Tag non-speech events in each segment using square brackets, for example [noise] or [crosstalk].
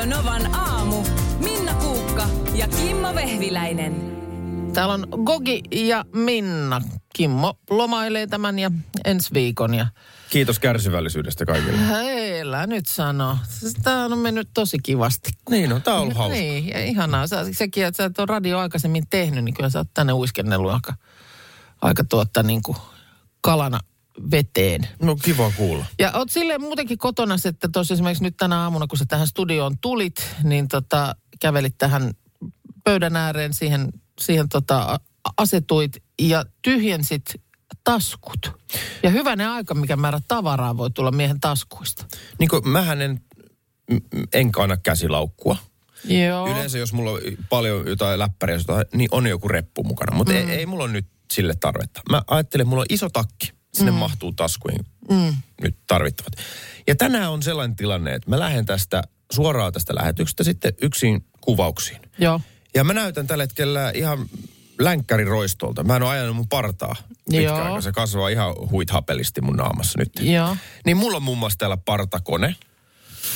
Radio Novan aamu. Minna Kuukka ja Kimmo Vehviläinen. Täällä on Gogi ja Minna. Kimmo lomailee tämän ja ensi viikon. Ja Kiitos kärsivällisyydestä kaikille. heillä nyt sano. Tää on mennyt tosi kivasti. Niin on, tää on ollut hauska. Niin, ja ihanaa. Sä, sekin, että sä et ole radio aikaisemmin tehnyt, niin kyllä sä oot tänne uiskennellut aika, aika tuotta niin kuin kalana veteen. No kiva kuulla. Ja oot silleen muutenkin kotona, että tuossa esimerkiksi nyt tänä aamuna, kun sä tähän studioon tulit, niin tota, kävelit tähän pöydän ääreen, siihen, siihen tota, asetuit ja tyhjensit taskut. Ja hyvänä aika, mikä määrä tavaraa voi tulla miehen taskuista. Niin kuin mähän en, en kanna käsilaukkua. Joo. Yleensä jos mulla on paljon jotain läppäriä, niin on joku reppu mukana. Mutta mm. ei, ei mulla ole nyt sille tarvetta. Mä ajattelen, mulla on iso takki. Sinne mm. mahtuu taskuihin mm. nyt tarvittavat. Ja tänään on sellainen tilanne, että mä lähden tästä suoraan tästä lähetyksestä sitten yksin kuvauksiin. Joo. Ja mä näytän tällä hetkellä ihan länkkäriroistolta. Mä en ole ajanut mun partaa pitkään. Se kasvaa ihan huithapelisti mun naamassa nyt. Joo. Niin mulla on muun muassa täällä partakone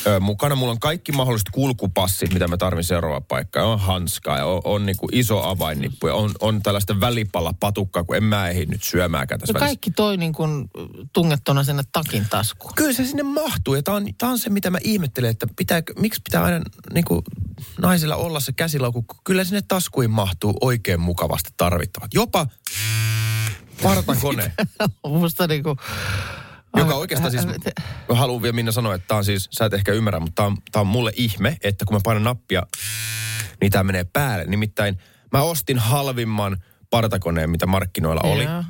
ö, mukana. Mulla on kaikki mahdolliset kulkupassit, mitä mä tarvin seuraava paikkaan. On hanskaa ja on, on niinku iso avainnippu ja on, on tällaista välipalapatukkaa, kun en mä ehdi nyt syömäänkään tässä No välissä. kaikki toi niin kuin tungettuna sinne takin taskuun. Kyllä se sinne mahtuu ja tää on, tää on se, mitä mä ihmettelen, että pitää, miksi pitää aina niinku, naisilla olla se käsilaukku. kun Kyllä sinne taskuihin mahtuu oikein mukavasti tarvittavat. Jopa [laughs] partakone. Musta niin kuin, Joka oikeastaan siis, mä haluan vielä Minna sanoa, että tämä on siis, sä et ehkä ymmärrä, mutta tämä on, tää on mulle ihme, että kun mä painan nappia, niin tämä menee päälle. Nimittäin mä ostin halvimman partakoneen, mitä markkinoilla oli. Joo.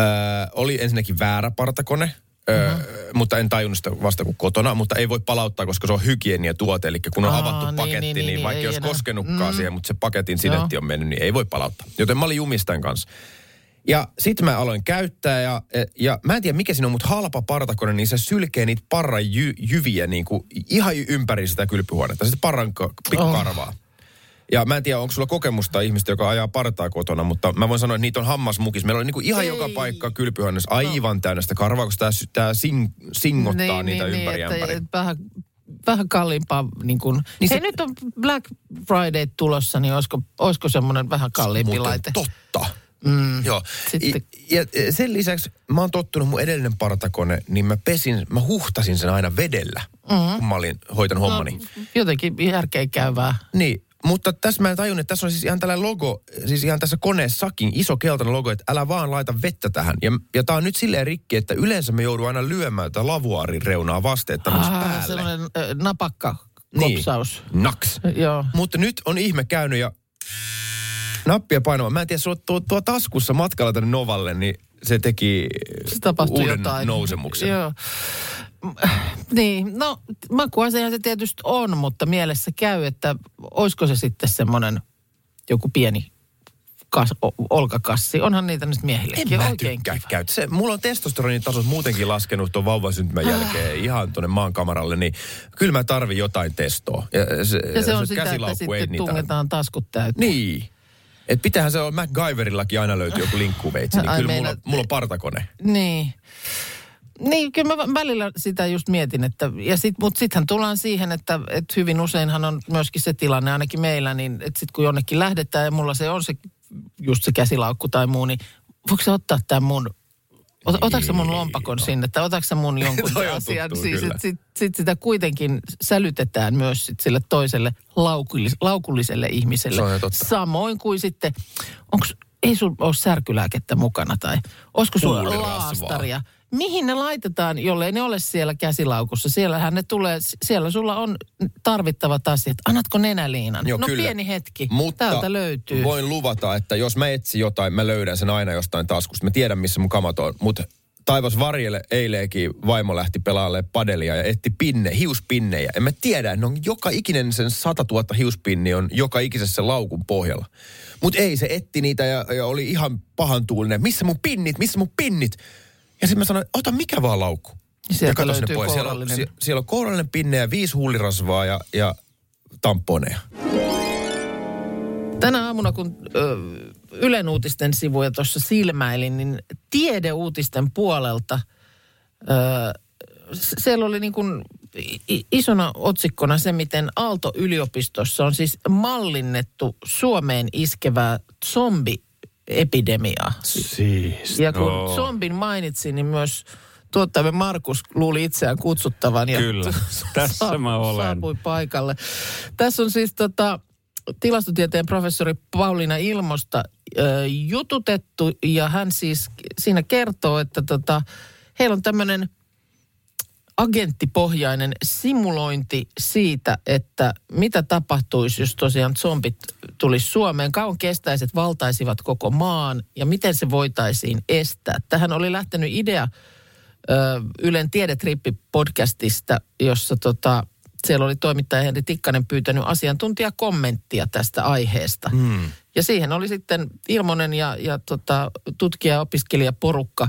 Öö, oli ensinnäkin väärä partakone, öö, mutta en tajunnut sitä vasta kuin kotona, mutta ei voi palauttaa, koska se on hygieniatuote, eli kun on Aa, avattu niin, paketti, niin, niin, niin, vaikka ei olisi enää. koskenutkaan Mm. siihen, mutta se paketin sinetti on mennyt, niin ei voi palauttaa. Joten mä olin jumistan kanssa. Ja sitten mä aloin käyttää ja, ja mä en tiedä mikä siinä on, mutta halpa partakone, niin se sylkee niitä parran jy, jyviä niin kuin ihan ympäri sitä kylpyhuonetta. Sitten parran ka- pikkukarvaa. Ja mä en tiedä, onko sulla kokemusta ihmistä, joka ajaa partaa kotona, mutta mä voin sanoa, että niitä on hammasmukis. Meillä on niin kuin ihan Ei. joka paikka kylpyhuoneessa aivan täynnä sitä karvaa, koska tämä, sing, singottaa niitä ympäri että, ämpäri. että vähän, vähän kalliimpaa niin kuin. Niin Niin se- nyt on Black Friday tulossa, niin olisiko, olisiko semmoinen vähän kalliimpi Muuten laite? totta. Mm. Joo. Sitten- Ja, ja sen lisäksi mä oon tottunut mun edellinen partakone, niin mä pesin, mä huhtasin sen aina vedellä, mm-hmm. kun mä olin hoitanut hommani. No, jotenkin järkeä käyvää. Niin, mutta tässä mä en tajunnut, että tässä on siis ihan tällainen logo, siis ihan tässä koneessakin iso keltainen logo, että älä vaan laita vettä tähän. Ja, ja tää on nyt silleen rikki, että yleensä me joudun aina lyömään tätä lavuaarin reunaa vasten, että Ah, päälle. semmoinen äh, napakka Niin. kopsaus. Naks. Joo. Mutta nyt on ihme käynyt ja nappia painamaan. Mä en tiedä, sulla tuo, tuo taskussa matkalla tänne Novalle, niin se teki Se tapahtui uuden jotain. nousemuksen. Joo. Niin, no makuasiahan se tietysti on, mutta mielessä käy, että olisiko se sitten semmoinen joku pieni kas, o, olkakassi. Onhan niitä nyt En miehillekin mä oikein tykkää kiva. käyttää. Se, mulla on testosteronitasot muutenkin laskenut tuon vauvasyntymän jälkeen ihan tuonne maankamaralle, niin kyllä mä tarvin jotain testoa. Ja se, Ja se on sitä, että käsilaukku ei sitten niitä- tungetaan taskut täyteen. Niin. Et pitäähän se olla, MacGyverillakin aina löytyy joku linkkuveitsi, niin Ai kyllä mulla, mulla on partakone. Niin. Niin, kyllä mä välillä sitä just mietin, että, ja sit, mutta sittenhän tullaan siihen, että, että hyvin useinhan on myöskin se tilanne, ainakin meillä, niin että sitten kun jonnekin lähdetään ja mulla se on se, just se käsilaukku tai muu, niin voiko sä ottaa tämän mun, otatko sä mun lompakon sinne, tai otatko sä mun jonkun asian, tuttua siis kyllä. että sit, sit sitä kuitenkin sälytetään myös sit sille toiselle laukullis, laukulliselle ihmiselle. Samoin kuin sitten, onko, ei sulla ole särkylääkettä mukana, tai olisiko sulla laastaria, mihin ne laitetaan, jollei ne ole siellä käsilaukussa? Siellähän ne tulee, siellä sulla on tarvittavat asiat. Annatko nenäliinan? Joo, no kyllä. pieni hetki, Mutta täältä löytyy. voin luvata, että jos mä etsin jotain, mä löydän sen aina jostain taskusta. Mä tiedän, missä mun kamat on. Mutta taivas varjelle eileekin vaimo lähti pelaalle padelia ja etti pinne, hiuspinnejä. En mä tiedä, ne on joka ikinen sen 100 000 hiuspinni on joka ikisessä laukun pohjalla. Mutta ei, se etti niitä ja, ja oli ihan pahan tuulinen. Missä mun pinnit, missä mun pinnit? Ja sitten mä sanoin, ota mikä vaan laukku. Sieltä ja kato sinne pois. Siellä, on- siellä on kourallinen pinne ja viisi huulirasvaa ja, ja tamponeja. Tänä aamuna, kun ö, Ylen uutisten sivuja tuossa silmäilin, niin tiedeuutisten puolelta ö, siellä oli niin kuin isona otsikkona se, miten Aalto-yliopistossa on siis mallinnettu Suomeen iskevää zombiepidemiaa. Siis. Ja kun zombin mainitsin, niin myös tuottajamme Markus luuli itseään kutsuttavan. Ja Kyllä. [laughs] Tässä mä olen. Saapui paikalle. Tässä on siis tota, tilastotieteen professori Pauliina Ilmosta ö, jututettu ja hän siis siinä kertoo, että tota, heillä on tämmöinen agenttipohjainen simulointi siitä, että mitä tapahtuisi, jos tosiaan zombit tulisi Suomeen. Kauan kestäisi, että valtaisivat koko maan ja miten se voitaisiin estää. Tähän oli lähtenyt idea ö, Ylen Tiedetrippi-podcastista, jossa tota, siellä oli toimittaja Henri Tikkanen pyytänyt asiantuntijakommenttia tästä aiheesta. Hmm. Ja siihen oli sitten Ilmonen ja, ja tota, tutkija- ja opiskelijaporukka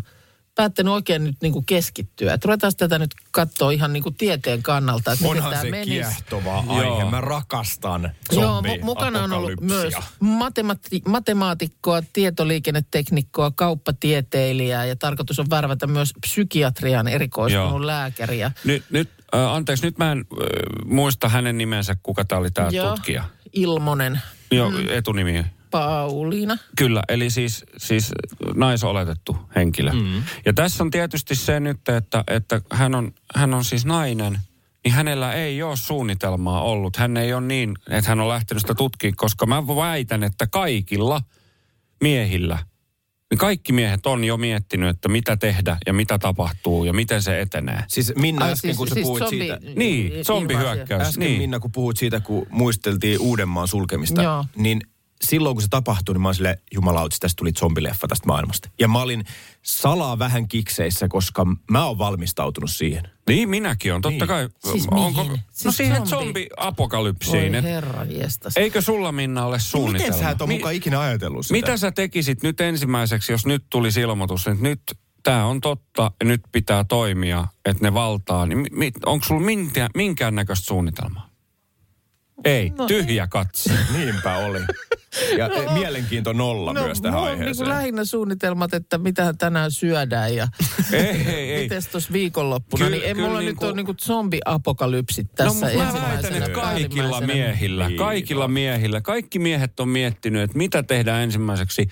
päättänyt oikein nyt niin kuin keskittyä. Että ruvetaan tätä nyt katsoa ihan niin kuin tieteen kannalta, että Onhan tämä se menisi. kiehtova Joo. aihe. Mä rakastan Joo, mu- mukana on ollut myös matemati- matemaatikkoa, tietoliikenneteknikkoa, kauppatieteilijää ja tarkoitus on värvätä myös psykiatrian erikoistunut Joo. lääkäriä. Nyt, nyt äh, anteeksi, nyt mä en äh, muista hänen nimensä, kuka tämä oli tämä Joo, tutkija. Ilmonen, Joo, mm. etunimi. Pauliina. Kyllä, eli siis, siis naisoletettu henkilö. Mm. Ja tässä on tietysti se nyt, että, että hän, on, hän on siis nainen, niin hänellä ei ole suunnitelmaa ollut. Hän ei ole niin, että hän on lähtenyt sitä tutkimaan, koska mä väitän, että kaikilla miehillä, niin kaikki miehet on jo miettinyt, että mitä tehdä ja mitä tapahtuu ja miten se etenee. Siis Minna Ai äsken, kun sä puhuit siitä... Niin, zombihyökkäys. Äsken Niin. Minna, kun puhuit siitä, kun muisteltiin Uudenmaan sulkemista, Joo. niin silloin kun se tapahtui, niin mä olin silleen, jumalautis, tästä tuli zombileffa tästä maailmasta. Ja mä olin salaa vähän kikseissä, koska mä oon valmistautunut siihen. Niin, minäkin on. Totta Niin. kai. Siis onko, mihin? no Siis siihen zombi- zombi-apokalypsiin. Et- herra jestas. Eikö sulla Minna ole suunnitelma? Miten sä et ole Mi- mukaan ikinä ajatellut sitä? Mitä sä tekisit nyt ensimmäiseksi, jos nyt tulisi ilmoitus, että nyt tämä on totta ja nyt pitää toimia, että ne valtaa, niin onko sulla minkään, minkäännäköistä suunnitelmaa? Ei, No tyhjä katse. Niinpä oli. Ja no, mielenkiinto nolla myös tähän mulla on niin aiheeseen. kuin lähinnä suunnitelmat, että mitä tänään syödään ja ei, ei, ei. mites tuossa viikonloppuna. Kyllä- niin ei mulla niin nyt ole niin kuin zombiapokalypsit No, tässä mutta mä väitän, että kaikilla miehillä, kaikilla miehillä, kaikki miehet on miettinyt, että mitä tehdään ensimmäiseksi.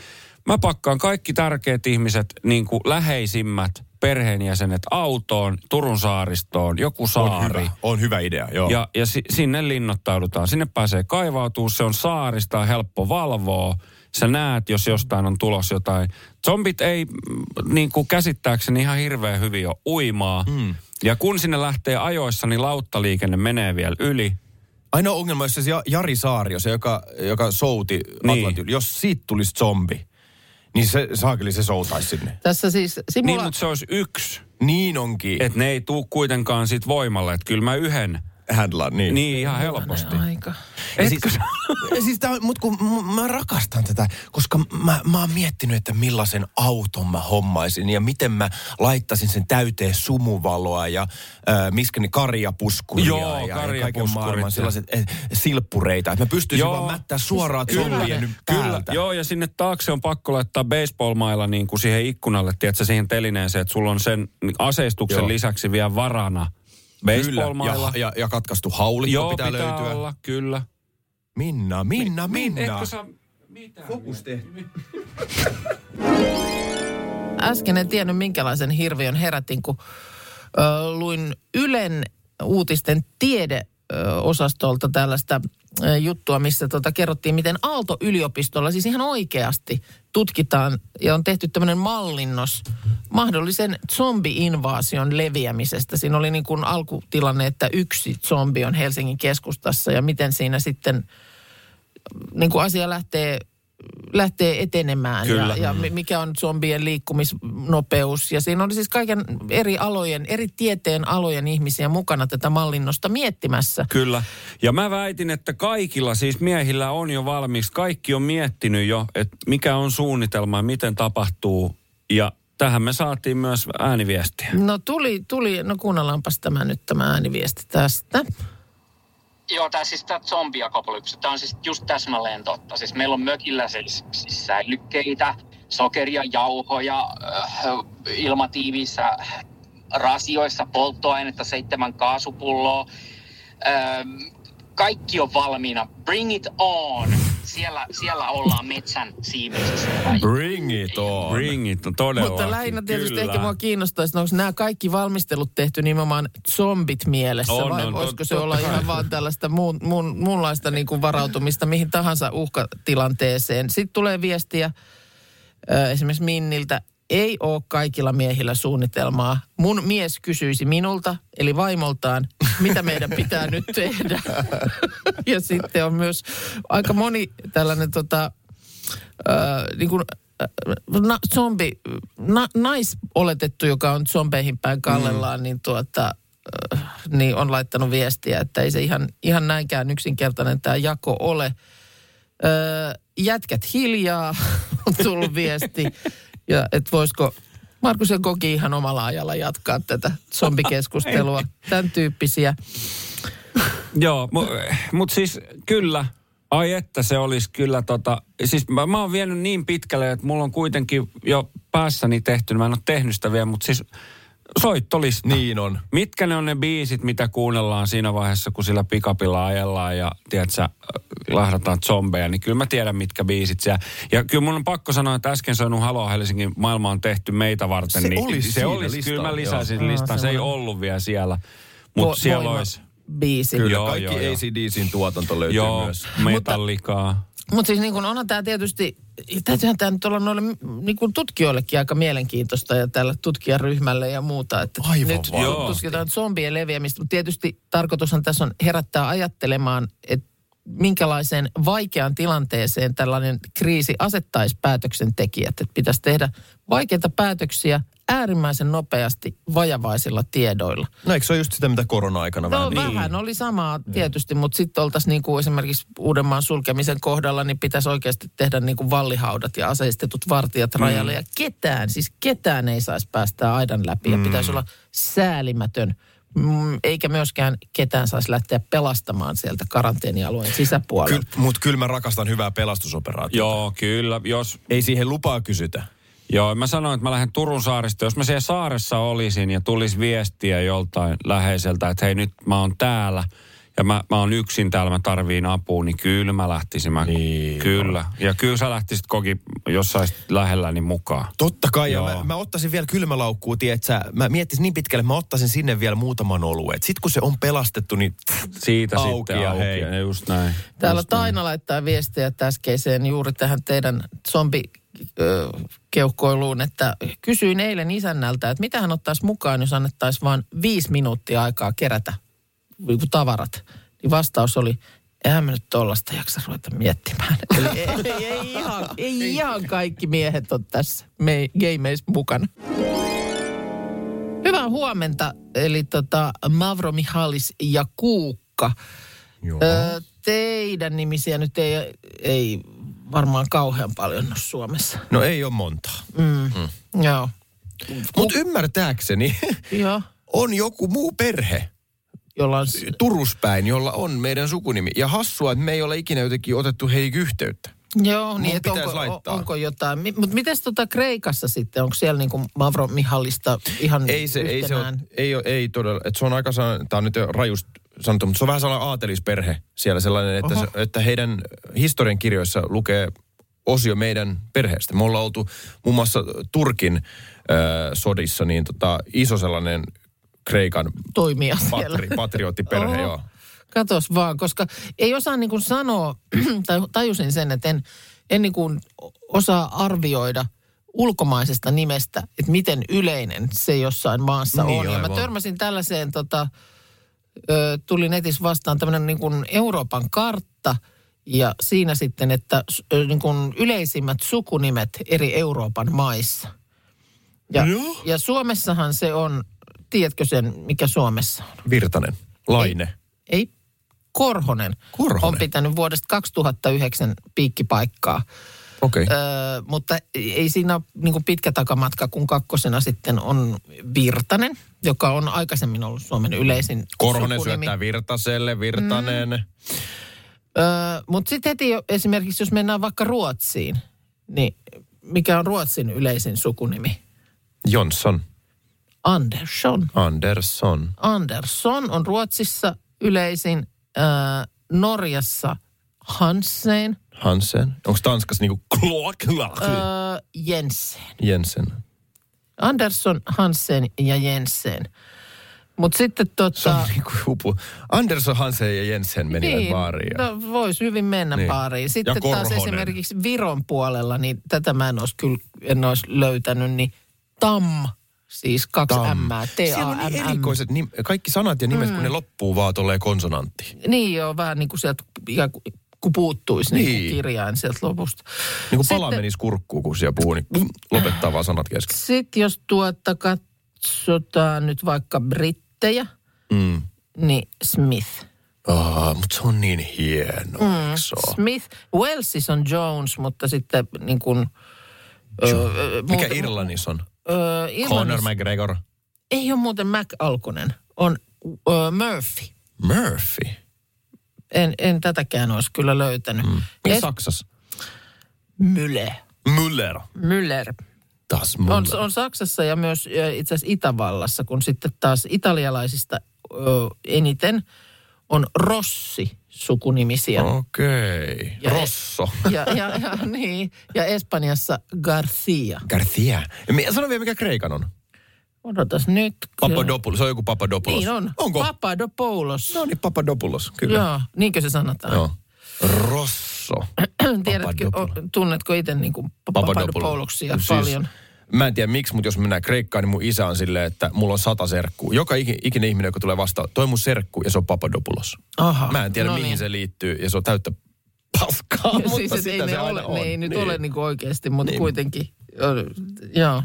Mä pakkaan kaikki tärkeät ihmiset, niin kuin läheisimmät perheenjäsenet autoon, Turun saaristoon, joku on saari. hyvä, on hyvä idea, joo. Ja, ja si, sinne linnoittaudutaan. Sinne pääsee kaivautuu, se on saarista, on helppo valvoa. Sä näet, jos jostain on tulos jotain. Zombit ei mm, niin kuin käsittääkseni ihan hirveän hyvin ole uimaa. Mm. Ja kun sinne lähtee ajoissa, niin lauttaliikenne menee vielä yli. Ainoa ongelma, jos se Ja- Jari Saario, se joka, joka souti Niin. Atlantin, yli, jos siitä tulisi zombi, niin se saakeli se soutaisi sinne. Tässä siis Niin, simula- mutta se olisi yksi. Niin onkin. Että ne ei tuu kuitenkaan sit voimalle. Että kyllä mä yhden. Handla, niin. Niin ihan helposti. aika. Ja siis, [laughs] ja siis tää, mut kun m- mä rakastan tätä, koska mä, mä oon miettinyt, että millaisen auton mä hommaisin ja miten mä laittaisin sen täyteen sumuvaloa ja äh, miskani karjapuskuria Joo, ja, ja kaiken karjapuskurit maailman sellaiset eh, silppureita. Että mä pystyisin Joo. vaan mättää suoraan Kyllä. zombien Kyllä, joo, ja sinne taakse on pakko laittaa baseball-mailla niin kuin siihen ikkunalle, tiedätkö, siihen telineeseen, että sulla on sen aseistuksen Joo. lisäksi vielä varana. Baseball-mailla. Ja, ja, ja katkaistu haulikko Joo, pitää, pitää, löytyä. olla, kyllä. Minna, Minna, Minna. Etkö sä, mitä? Fokus. Äsken en tiennyt minkälaisen hirviön herätin, kun ö, luin Ylen uutisten tiedeosastolta tällaista juttua, missä tota kerrottiin, miten Aalto-yliopistolla siis ihan oikeasti tutkitaan ja on tehty tämmöinen mallinnos mahdollisen zombi-invaasion leviämisestä. Siinä oli niin kuin alkutilanne, että yksi zombi on Helsingin keskustassa ja miten siinä sitten niin kuin asia lähtee lähtee etenemään Kyllä. ja, ja mi- mikä on zombien liikkumisnopeus. Ja siinä oli siis kaiken eri alojen, eri tieteen alojen ihmisiä mukana tätä mallinnosta miettimässä. Kyllä. Ja mä väitin, että kaikilla siis miehillä on jo valmiiksi. Kaikki on miettinyt jo, että mikä on suunnitelma ja miten tapahtuu. Ja tähän me saatiin myös ääniviestiä. No tuli, tuli, no kuunnellaanpas tämä nyt tämä ääniviesti tästä. Joo, tämä siis tämä zombiakopolypsy, tämä on siis just täsmälleen totta. Siis meillä on mökillä siis, siis säilykkeitä, sokeria, jauhoja, äh, ilmatiivissä rasioissa polttoainetta, seitsemän kaasupulloa. Ähm, kaikki on valmiina. Bring it on! Siellä, siellä ollaan metsän siimeisessä. Bring it on. Bring it, todella. Mutta lähinnä tietysti kyllä. ehkä mua kiinnostaisi, onko nämä kaikki valmistelut tehty nimenomaan zombit mielessä On, vai on, voisiko tot- se olla totta ihan kai. vaan tällaista muun, muun, muunlaista niin kuin varautumista mihin tahansa uhkatilanteeseen. Sitten tulee viestiä esimerkiksi Minniltä, ei ole kaikilla miehillä suunnitelmaa. Mun mies kysyisi minulta, eli vaimoltaan, mitä meidän pitää nyt tehdä. ja sitten on myös aika moni tällainen tota, äh, niin kuin, äh, na, zombi, na, naisoletettu, joka on zombeihin päin kallellaan, mm. niin, tuota, niin on laittanut viestiä, että ei se ihan, ihan näinkään yksinkertainen tämä jako ole. Öö, jätkät hiljaa, [laughs] on tullut viesti. Ja et voisiko Markus ja Koki ihan omalla ajalla jatkaa tätä zombikeskustelua. [laughs] Tämän tyyppisiä. Joo, mutta mut siis kyllä, ai että se olisi kyllä tota, siis mä, mä oon vienyt niin pitkälle, että mulla on kuitenkin jo päässäni tehty, mä en ole tehnyt sitä vielä, mutta siis soittolista. Niin on. Mitkä ne on ne biisit, mitä kuunnellaan siinä vaiheessa, kun sillä pikapilla ajellaan ja tiedätkö, lahdataan zombeja, niin kyllä mä tiedän, mitkä biisit siellä. Ja kyllä mun on pakko sanoa, että äsken soinut Halo Helsingin maailma on tehty meitä varten. Se niin olisi se olisi, listalla, kyllä mä lisäisin joo. listan. Se ei ollut vielä siellä, Vo- mutta siellä voima- olisi. Biisi. Kyllä, Joo, kaikki joo, joo. ACDCin tuotanto löytyy Joo, myös. metallikaa. Mutta siis niin kun onhan tämä tietysti, täytyyhän tämä nyt olla noille niin kun tutkijoillekin aika mielenkiintoista ja tällä tutkijaryhmälle ja muuta. Että Aivan nyt varmasti. Tutkitaan zombien leviämistä, mutta tietysti tarkoitushan tässä on herättää ajattelemaan, että minkälaiseen vaikeaan tilanteeseen tällainen kriisi asettaisi päätöksentekijät. Että pitäisi tehdä vaikeita päätöksiä äärimmäisen nopeasti vajavaisilla tiedoilla. No eikö se ole just sitä, mitä korona-aikana No vähän... vähän, vähän oli samaa tietysti, mutta sitten oltaisiin niin kuin esimerkiksi Uudenmaan sulkemisen kohdalla, niin pitäisi oikeasti tehdä niin kuin vallihaudat ja aseistetut vartijat rajalle. Ja ketään, siis ketään ei saisi päästää aidan läpi ja pitäisi olla säälimätön. Mm, eikä myöskään ketään saisi lähteä pelastamaan sieltä karanteenialueen sisäpuolella. Ky- Mutta kyllä mä rakastan hyvää pelastusoperaatiota. Joo, kyllä. Jos, Ei siihen lupaa kysytä. joo, mä sanoin, että mä lähden Turun saarista. Jos mä siellä saaressa olisin ja tulisi viestiä joltain läheiseltä, että hei nyt mä oon täällä ja mä, mä oon yksin täällä, mä tarviin apua, niin kyllä mä lähtisin. Mä, Niin kyllä. Ja kyllä sä lähtisit koki, jos sä olisit lähelläni mukaan. Totta kai, ja Joo. mä, mä ottaisin vielä kylmälaukkuun, tietsä, mä miettisin niin pitkälle, mä ottaisin sinne vielä muutaman oluen. Sitten kun se on pelastettu, niin Siitä Auki sitten ja auki. hei. Ja just näin. Täällä Just näin. Taina laittaa viestiä äskeiseen juuri tähän teidän zombi keuhkoiluun, että kysyin eilen isännältä, että mitä hän ottaisi mukaan, jos annettaisiin vain viisi minuuttia aikaa kerätä tavarat. Niin vastaus oli, eihän mä nyt tollasta jaksa ruveta miettimään. [laughs] Eli ei, ei, ei, ihan, ei ihan kaikki miehet on tässä me, gameissa mukana. Hyvää huomenta, eli tota Mavro Mihalis ja Kuukka. Joo. Ö, teidän nimisiä nyt ei, ei varmaan kauhean paljon ole Suomessa. no ei ole montaa. Joo. Mutta ymmärtääkseni Joo. [laughs] on joku muu perhe Jolla on... Turuspäin, jolla on meidän sukunimi. Ja hassua, että me ei ole ikinä jotenkin otettu heihin yhteyttä. Joo, Mun niin että onko, laittaa. onko jotain. Mutta miten tota Kreikassa sitten? Onko siellä niinku Mavro Mihallista ihan Ei se, ei se ole, ei, ole, ei todella. Et se on aika tämä on nyt rajust sanottu, mutta se on vähän sellainen aatelisperhe siellä sellainen, että, se, että heidän historian kirjoissa lukee osio meidän perheestä. Me ollaan oltu muun muassa Turkin äh, sodissa, niin tota, iso sellainen Kreikan toimia patri, patriottiperhe, joo. Katos vaan, koska ei osaa niin kuin sanoa, [clears throat] tai tajusin sen, että en, en niin kuin osaa arvioida ulkomaisesta nimestä, että miten yleinen se jossain maassa Niin, on. Ja mä aivan. törmäsin tällaiseen, tota, ö, tuli netissä vastaan tämmöinen niin kuin Euroopan kartta, Ja siinä sitten, että ö, niin kuin yleisimmät sukunimet eri Euroopan maissa. Ja, Joo. ja Suomessahan se on, tiedätkö sen, mikä Suomessa on? Virtanen. Laine. Ei, Korhonen, Korhonen. on pitänyt vuodesta 2009 piikkipaikkaa. Okay. Öö, mutta ei siinä ole niin kuin pitkä takamatka, kun kakkosena sitten on Virtanen, joka on aikaisemmin ollut Suomen yleisin Korhonen sukunimi. syöttää Virtaselle, Virtanen. Mm. Öö, mutta sitten heti jo, esimerkiksi, jos mennään vaikka Ruotsiin, niin mikä on Ruotsin yleisin sukunimi? Jonsson. Andersson. Andersson. Andersson on Ruotsissa yleisin, öö, Norjassa Hansen, Hansen. Onko Tanskassa niinku Kloak? öö, Jensen. Jensen. Andersson, Hansen ja Jensen. Mutta sitten Se on tota... niinku hupu. Andersson, Hansen ja Jensen menivät baariin. ja- no, voisi hyvin mennä Niin. niin. baariin. Sitten Ja taas Korhonen. esimerkiksi Viron puolella, niin tätä mä en olisi kyllä en olisi löytänyt, niin Tam, siis kaksi Tam. M, Siellä on niin erikoiset, nim- kaikki sanat ja nimet, mm. kun ne loppuu vaan tolleen konsonantti. Niin joo, vähän niin kuin sieltä ikään kuin kun puuttuisi niin. Niin. Kirjain sieltä lopusta. Niin kuin pala Sitten- menisi kurkkuun, kun siellä puhuu, niin mm, lopettaa vaan sanat kesken. Sitten jos tuota katsotaan nyt vaikka brittejä, Mm. niin Smith. Ah, mutta se on niin hieno, mm. Smith. Welsissa on Jones, mutta sitten niin kuin... Öö, Mikä Irlannissa on? Öö, Conor McGregor. ei ole muuten Mac Alkonen, on öö, Murphy. Murphy. En, en tätäkään olisi kyllä löytänyt. Mm. Mikä Saksassa? Müller. Müller. Müller. Das On, Müller. on Saksassa ja myös itse asiassa Itävallassa, kun sitten taas italialaisista ö, eniten on Rossi sukunimisiä. Okei. Ja- Rosso. [laughs] Ja, ja, ja, niin, ja Espanjassa Garcia. Garcia. Sano vielä, mikä Kreikan on. Odotas nyt. Papadopoulos. Se on joku Papadopoulos. Niin on. Onko? Papadopoulos. No niin, Papadopoulos. Kyllä. Joo, niinkö se sanotaan? Joo. Rosso. [clears throat] Tiedätkö, tunnetko itse niin kuin Papadopouloksia Siis paljon? Mä en tiedä miksi, mutta jos mennään Kreikkaan, niin mun isä on silleen, että mulla on sata serkkuu. Joka iki- ikinen ihminen, joka tulee vastaan, toi on mun serkku ja se on Papadopoulos. Aha, Mä en tiedä, no mihin niin. se liittyy ja se on täyttä paskaa, mutta siis, et sitä ei se ne ole, on. ne ei nyt Niin. ole niin kuin oikeasti, mutta Niin. kuitenkin. Joo.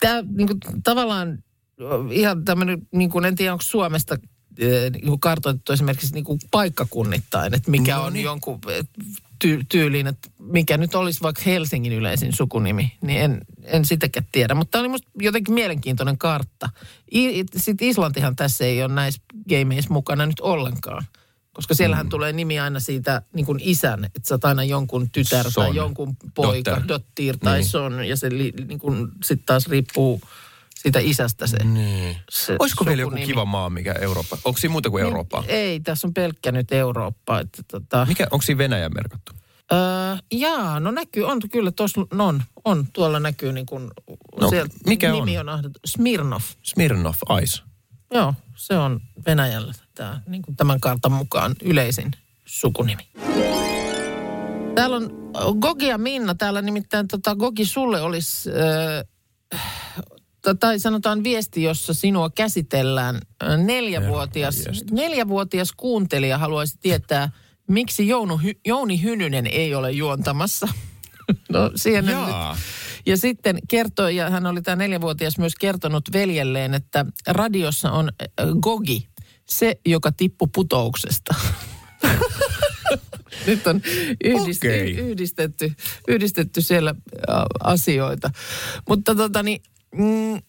Tämä niin kuin, tavallaan ihan tämmöinen, niin kuin, en tiedä onko Suomesta niin kuin kartoitettu esimerkiksi niin kuin paikkakunnittain, että mikä No on niin. jonkun ö, ty- tyyliin, että mikä nyt olisi vaikka Helsingin yleisin sukunimi, niin en, en sitäkään tiedä. Mutta tämä oli musta jotenkin mielenkiintoinen kartta. Sitten Islantihan tässä ei ole näissä gameissa mukana nyt ollenkaan. Koska siellähän mm. tulee nimi aina siitä niin kuin isän, että sä oot aina jonkun tytär Son. tai jonkun poika, Dotter. dottir tai Niin. son. Ja se li, niin kuin, sitten taas riippuu siitä isästä se, Niin. se Olisiko vielä joku kiva maa, mikä Eurooppa? Onko siinä muuta kuin Eurooppaa? Ei, tässä on pelkkä nyt Eurooppa. Että, tota, Mikä, onko siinä Venäjä merkattu? öö, jaa, no näkyy, on kyllä tuossa, on, on, tuolla näkyy niin kuin, No, sieltä, mikä nimi on? on Smirnov. Smirnov Ice. Joo, se on Venäjällä tämä, niin kuin tämän kartan mukaan yleisin sukunimi. Täällä on Gogi ja Minna. Täällä nimittäin tota, Gogi sulle olisi, äh, tai sanotaan viesti, jossa sinua käsitellään. Neljävuotias, neljävuotias kuuntelija haluaisi tietää, miksi Jounu, Jouni Hynynen ei ole juontamassa. [laughs] no siihen en nyt ja sitten kertoi, ja hän oli tämä neljävuotias myös kertonut veljelleen, että radiossa on Gogi, se, joka tippui putouksesta. [laughs] Nyt on yhdist, Okei. yhdistetty, yhdistetty siellä asioita. Mutta tota niin, mm,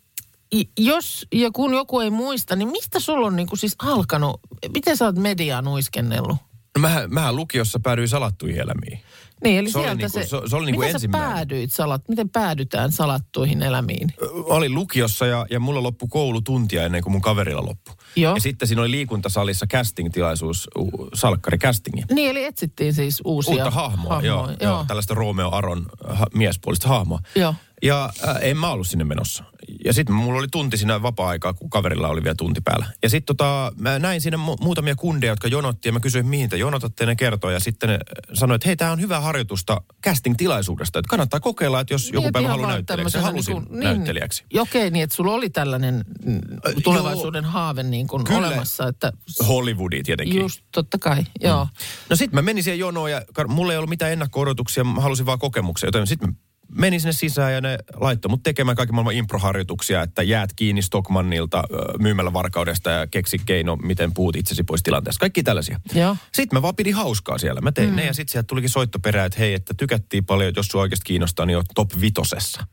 jos ja kun joku ei muista, niin mistä sulla on niinku siis alkanut, miten sä oot mediaa nuiskennellut? No mähän, mähän lukiossa päädyin salattuihin elämiin. Niin, eli Se oli sieltä niinku- se, se- se oli niinku miten ensimmäinen. sä päädyit salat, miten päädytään salattuihin elämiin? Ö, Olin lukiossa ja, ja mulla loppui koulutuntia ennen kuin mun kaverilla loppui. Joo. Ja sitten siinä oli liikuntasalissa casting-tilaisuus, salkkari castingi. Niin, eli etsittiin siis uusia Uutta hahmoa, joo, joo. joo. Tällaista Romeo Aron ha, miespuolista hahmoa. Joo. Ja äh, en mä ollut sinne menossa. Ja sitten mulla oli tunti siinä vapaa-aikaa, kun kaverilla oli vielä tunti päällä. Ja sitten tota, mä näin siinä mu- muutamia kundeja, jotka jonotti, ja mä kysyin, mihin te jonotatte, ja ne kertoi. Ja sitten ne sanoi, että hei, tämä on hyvää harjoitusta casting-tilaisuudesta. Että kannattaa kokeilla, että jos joku Niin, päivä haluaa näyttelijäksi. Ja halusin niin kuin- näyttelijäksi. Niin, okei, niin että sulla oli tällainen mm, tulevaisuuden haave niin kuin Kyllä. olemassa, että Hollywoodi tietenkin. just totta kai, joo. No sitten mä menin siihen jonoon ja mulla ei ollut mitään ennakko-odotuksia, mä halusin vaan kokemuksia. Joten sitten mä menin sinne sisään ja ne laittoi mut tekemään kaiken maailman improharjoituksia, että jäät kiinni Stockmannilta myymällä varkaudesta ja keksi keino, miten puut itsesi pois tilanteesta. Kaikki tällaisia. Joo. Sitten mä vaan pidin hauskaa siellä. Mä tein mm. ne ja sitten sieltä tulikin soittoperä, että hei, että tykättiin paljon, että jos sua oikeasti kiinnostaa, niin oot top vitosessa.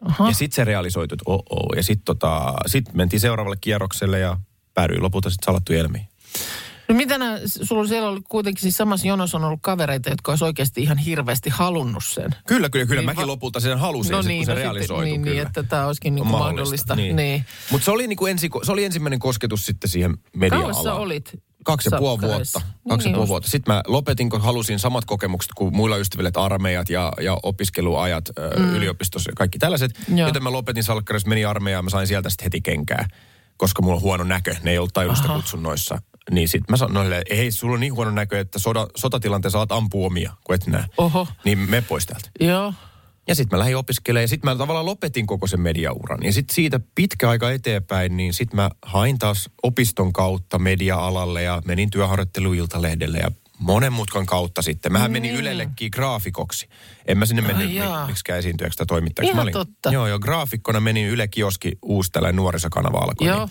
Aha. Ja sitten se realisoitu, että oh, oh. Ja sitten tota, sit mentiin seuraavalle kierrokselle ja päädyin lopulta sitten salattu elmiin. No mitä nää, sulla siellä oli kuitenkin siis samassa jonossa on ollut kavereita, jotka olisi oikeasti ihan hirveästi halunnut sen. Kyllä, kyllä, kyllä. Niin Mäkin va- lopulta sen halusin, no niin, kun se no realisoitu. niin, kyllä. niin, että tämä olisikin niin On kuin mahdollista. Niin. niin. Mutta se, oli niinku ensi, se oli ensimmäinen kosketus sitten siihen media-alaan. Kauas sä olit Kaksi ja puoli vuotta. Kaksi ja Niin puoli just. vuotta. Sitten mä lopetin, kun halusin samat kokemukset kuin muilla ystävillä, että armeijat ja, ja opiskeluajat mm. yliopistossa ja kaikki tällaiset. Joo. Joten mä lopetin salkkarissa, menin armeijaan, mä sain sieltä sitten heti kenkää, koska mulla on huono näkö. Ne ei ollut tajunnut sitä kutsunnoissa. Niin sit mä sanoin, noille, ei sulla on niin huono näkö, että soda, sotatilanteessa saat ampua omia, kun et näe. Oho. Niin me pois täältä. Joo. Ja sitten mä lähdin opiskelemaan ja sitten mä tavallaan lopetin koko sen mediauran. Ja sitten siitä pitkä aika eteenpäin, niin sitten mä hain taas opiston kautta media-alalle ja menin työharjoitteluiltalehdelle ja monen mutkan kautta sitten. Mähän menin Ylellekin graafikoksi. En mä sinne mennyt mi- miksikään esiintyjäksi tai toimittajaksi. Ihan mä olin, totta. Joo, joo, graafikkona menin Yle Kioski, uusi tällainen nuorisokanava alkoi. Joo. Niin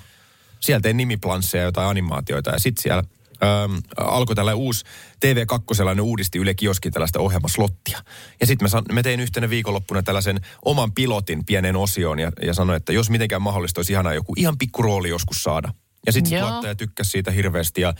siellä tein nimiplansseja, jotain animaatioita ja sitten siellä ähm, alkoi tällainen uusi TV2, ne uudisti Yle Kioskin tällaista ohjelmaslottia. Ja sitten mä, san- mä tein yhtenä viikonloppuna tällaisen oman pilotin pienen osioon ja, ja sanoin, että jos mitenkään mahdollista, olisi ihanaa joku ihan pikku rooli joskus saada. Ja sitten tuottaja tykkäsi siitä hirveästi ja,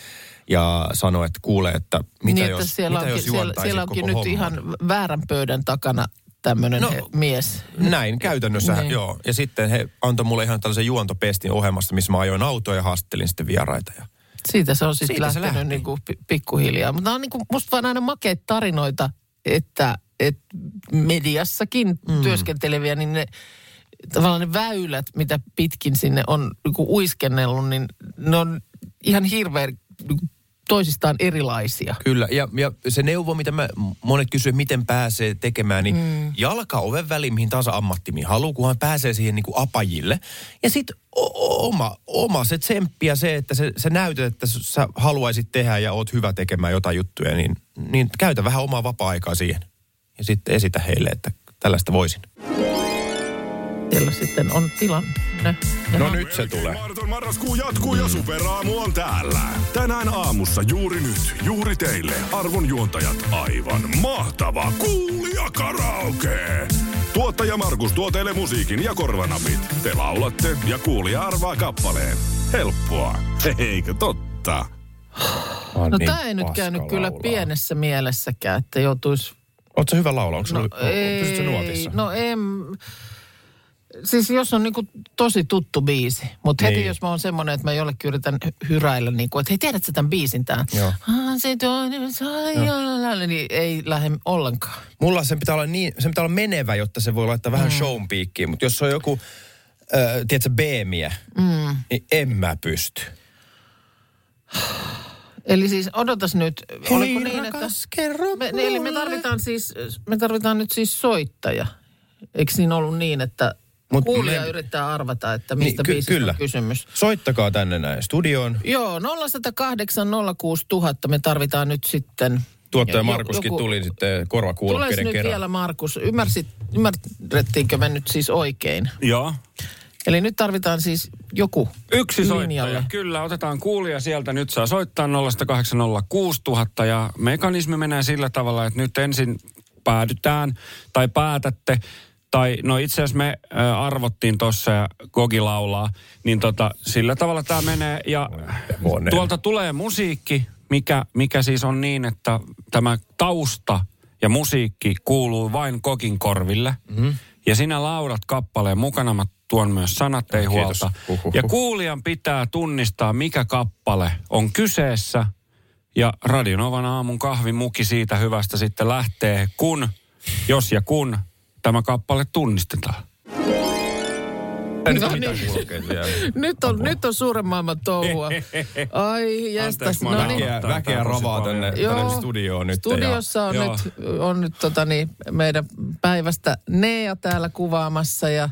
ja sanoi, että kuulee, että mitä niin, jos, että siellä mitä onkin, jos siellä, siellä onkin nyt homman. ihan väärän pöydän takana tämmöinen No, mies. Näin, käytännössä, Niin. joo. Ja sitten he antoi mulle ihan tällaisen juontopestin ohjelmasta, missä mä ajoin autoa ja haastattelin sitten vieraita. Ja Siitä se on sitten lähtenyt lähti. niin kuin pikkuhiljaa. Mutta on niin kuin, musta vaan aina makeita tarinoita, että, että mediassakin mm. työskenteleviä, niin ne tavallaan ne väylät, mitä pitkin sinne on niin kuin uiskennellut, niin ne on ihan hirveän niin toisistaan erilaisia. Kyllä, ja, ja se neuvo, mitä mä, monet kysyvät, miten pääsee tekemään, niin mm. jalka oven väliin, mihin tahansa ammattimiin haluaa, kunhan pääsee siihen niin kuin apajille. Ja sitten oma, oma se tsemppi ja se, että se, sä näytät, että sä haluaisit tehdä ja oot hyvä tekemään jotain juttuja, niin, niin käytä vähän omaa vapaa-aikaa siihen. Ja sitten esitä heille, että tällaista voisin. Siellä sitten on tilanne. Ja No nyt se tulee. Marton marraskuu jatkuu ja superaamu on täällä. Tänään aamussa juuri nyt, juuri teille arvon juontajat aivan mahtava kuulia karaoke. Tuottaja Markus tuo teille musiikin ja korvanapit. Te laulatte ja kuulija arvaa kappaleen. Helppoa, eikö totta? No tämä ei nyt käynyt kyllä pienessä mielessäkään, että joutuisi Oletko hyvä laula? Onko No, no, pystytkö nuotissa? no en... Siis jos on niinku tosi tuttu biisi, mutta heti Niin. jos mä oon semmoinen, että mä jollekin yritän hy- hyräillä, niinku, että hei tiedät sä tämän biisin tää? Joo. Niin ei lähde ollenkaan. Mulla sen pitää olla niin, sen pitää olla menevä, jotta se voi laittaa vähän mm. shown piikkiin. Mutta jos se on joku, äh, tiedätkö, beemiä, mm. niin en mä pysty. Eli siis odotas nyt, oliko niin, rakas, että... kerro Me, niin, eli me tarvitaan siis, me tarvitaan nyt siis soittaja. Eikö niin ollut niin, että Mut kuulija me- yrittää arvata, että mistä Niin, ky- biisistä kyllä. on kysymys? Soittakaa tänne näin studioon. Joo, 0108 06000 me tarvitaan nyt sitten. Tuottaja Markuskin joku- tuli sitten korvakuulokkeiden nyt kerran. vielä Markus, Ymmärsit, ymmärrettiinkö me nyt siis oikein? Joo. Eli nyt tarvitaan siis joku Yksi linjalle. soittaja. Kyllä, otetaan kuulija sieltä. Nyt saa soittaa 0806000 ja mekanismi menee sillä tavalla, että nyt ensin päädytään tai päätätte. Tai no itse asiassa me ä, arvottiin tuossa ja Gogi laulaa, niin tota, sillä tavalla tämä menee. Ja Monen. tuolta tulee musiikki, mikä, mikä siis on niin, että tämä tausta ja musiikki kuuluu vain Kokin korville. Mm-hmm. Ja sinä laudat kappaleen mukana, mä tuon myös sanat, ei Kiitos. huolta. Huhhuh. Ja kuulijan pitää tunnistaa, mikä kappale on kyseessä. Ja Radionovan aamun kahvimuki siitä hyvästä sitten lähtee, kun, jos ja kun tämä kappale tunnistetaan. Ei nyt No niin. [laughs] Nyt on, nyt on suuren maailman touhua. [laughs] Ai jästäs. Anteeksi, mä No niin. Väkeä, väkeä ravaa tänne, Joo. tänne studioon nyt. Studiossa on Joo. nyt, on nyt tota niin, meidän päivästä Nea täällä kuvaamassa ja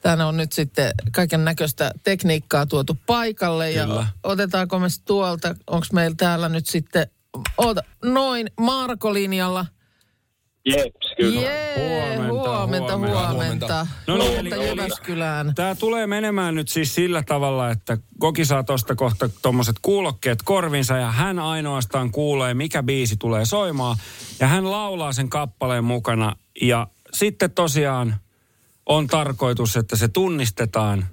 tänne on nyt sitten kaiken näköistä tekniikkaa tuotu paikalle. Ja Kyllä. otetaanko me tuolta, onko meillä täällä nyt sitten, oota, noin Marko-linjalla. Jeps, kyllä. Jee, Huomenta, huomenta, huomenta. huomenta. No niin, Huomenta eli- Jyväskylään. Tämä tulee menemään nyt siis sillä tavalla, että Koki saa tosta kohta tuommoiset kuulokkeet korvinsa ja hän ainoastaan kuulee, mikä biisi tulee soimaan. Ja hän laulaa sen kappaleen mukana ja sitten tosiaan on tarkoitus, että se tunnistetaan.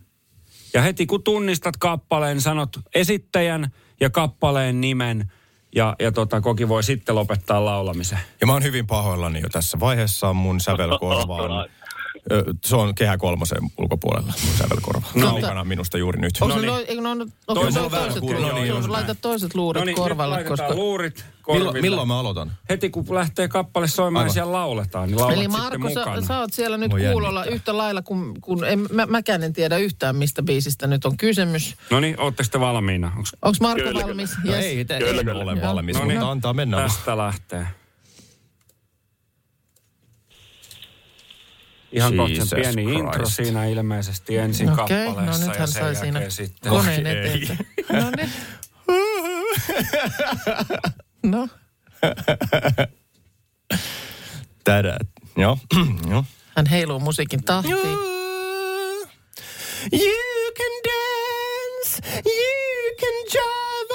Ja heti kun tunnistat kappaleen, sanot esittäjän ja kappaleen nimen ja, ja tota, Koki voi sitten lopettaa laulamisen. Ja mä oon hyvin pahoillani jo tässä vaiheessa. Mun sävelkorva on, se on kehä kolmosen ulkopuolella, mun sävelkorva. No. Kaukana minusta juuri nyt. Onko No no niin. niin. no, no, okay, no, toiset, kuulo. luurit. No niin, Laita toiset luurit No niin, korvalle, koska... luurit korville. Milloin, milloin mä aloitan? Heti kun lähtee kappale soimaan ja Aivan. siellä lauletaan, niin laulat Eli Marko, mukana. sä, sä oot siellä nyt Mua kuulolla jännittää. yhtä lailla, kun, kun en, mä, mäkään en tiedä yhtään, mistä biisistä nyt on kysymys. No niin, ootteko te valmiina? Onko Marko Kyllä, valmis? No Yes. ei, te, Kyllä, en kyllä. ole valmis, No niin. mutta antaa mennä. Tästä lähtee. Ihan kohta pieni Christ. intro siinä ilmeisesti ensin Okei, kappaleessa no nyt ja hän sen sai siinä sitten. koneen eteen. [laughs] No niin. [laughs] No, [laughs] Tädä. Joo. [clears throat] Joo. hän heiluu musiikin tahtiin. You can dance, you can jive,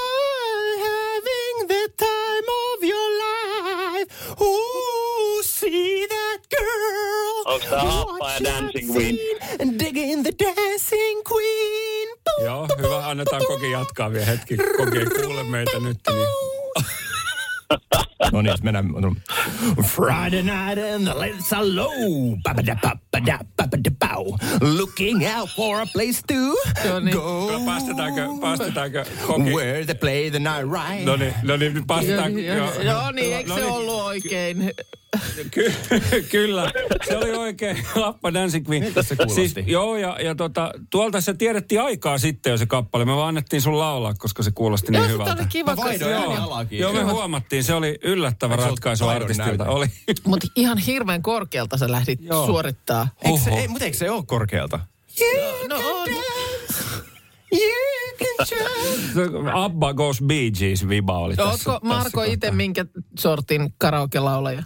having the time of your life. Ooh, see that girl. Onks tää Happa ja Dancing Queen? And digging the dancing queen. Joo, hyvä. Annetaan Koki jatkaa vielä hetki. Koki kuule meitä nyt. Niin. No niin, mennään. Friday night and the lights are low. Ba-ba-da-ba-ba-da-ba-ba-da-bow. Looking out for a place to Joo, niin. go. Päästetäänkö, päästetäänkö Koki? Where they play the night ride. No niin, no niin, nyt Joo, päästetään. joo, joo, niin, eikö no se niin. ollut oikein? Ky- [laughs] kyllä, se oli oikein Lappa Dancing Queen. Miltä se kuulosti? Siis, joo, ja, ja tota, tuolta se tiedettiin aikaa sitten jo se kappale. Me vaan annettiin sun laulaa, koska se kuulosti niin Joo, hyvältä. sitä oli kiva. Mä Joo. Joo, me huomattiin. Se oli yllättävä Eikö se ratkaisu artistilta. Oli. [laughs] Mutta ihan hirveän korkealta sä lähdit Joo. suorittaa. Eikö se, ei, mutta eikö se ole korkealta? No on. You can jump. Abba Goes Bee Gees viba oli tässä. Ootko Marko itse minkä sortin karaoke-laulaja?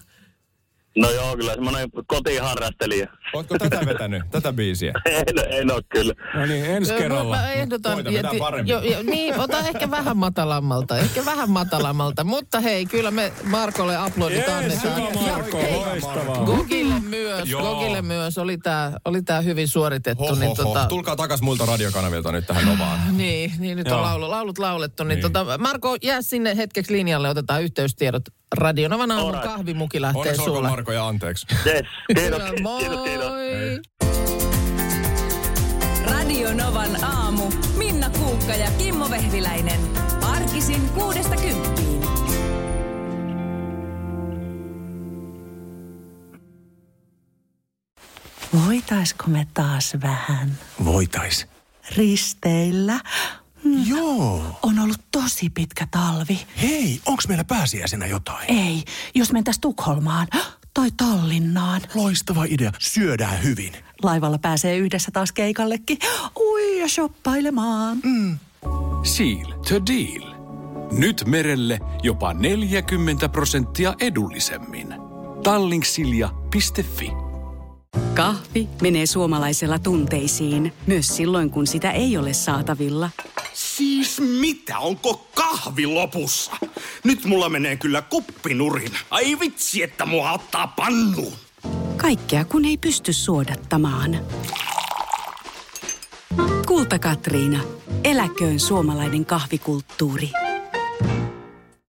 No joo, kyllä semmoinen kotiharrastelija. Ootko tätä vetänyt, tätä biisiä? [laughs] en, en oo kyllä. No niin, ensi kerralla. mä ehdotan... Koita vetää ti- paremmin. jo, jo, niin, ota ehkä vähän matalammalta, ehkä vähän matalammalta. Mutta hei, kyllä me Markolle aplodit Jees, annetaan. hyvä Marko, Hei, loistavaa. Gogille myös, Joo. Gogille myös. Oli tää, oli tää hyvin suoritettu. Ho, niin, ho, ho. tota, Tulkaa takas muilta radiokanavilta nyt tähän Novaan. [laughs] niin, niin nyt Joo. on laulu, laulut laulettu. Niin, Niin. Tota, Marko, jää sinne hetkeksi linjalle, otetaan yhteystiedot. Radionovan aamun kahvimuki lähtee Onneksi sulle. Marko ja anteeksi. Yes, kiitos, Hyvä, kiitos, kiitos. moi! Radio Novan aamu. Minna Kuukka ja Kimmo Vehviläinen. Arkisin kuudesta kymppiin. Voitaisko me taas vähän Voitais. risteillä? Joo. On ollut tosi pitkä talvi. Hei, onks meillä pääsiäisenä jotain? Ei, jos mentäis Tukholmaan tai Tallinnaan. Loistava idea. Syödään hyvin. Laivalla pääsee yhdessä taas keikallekin. Ui ja shoppailemaan. Seal to deal. Nyt merelle jopa 40 prosenttia edullisemmin. Tallingsilja.fi Kahvi menee suomalaisella tunteisiin, myös silloin kun sitä ei ole saatavilla. Siis mitä? Onko kahvi lopussa? Nyt mulla menee kyllä kuppinurin. Ai vitsi, että mua ottaa pannuun. Kaikkea kun ei pysty suodattamaan. Kulta Katriina. Eläköön suomalainen kahvikulttuuri.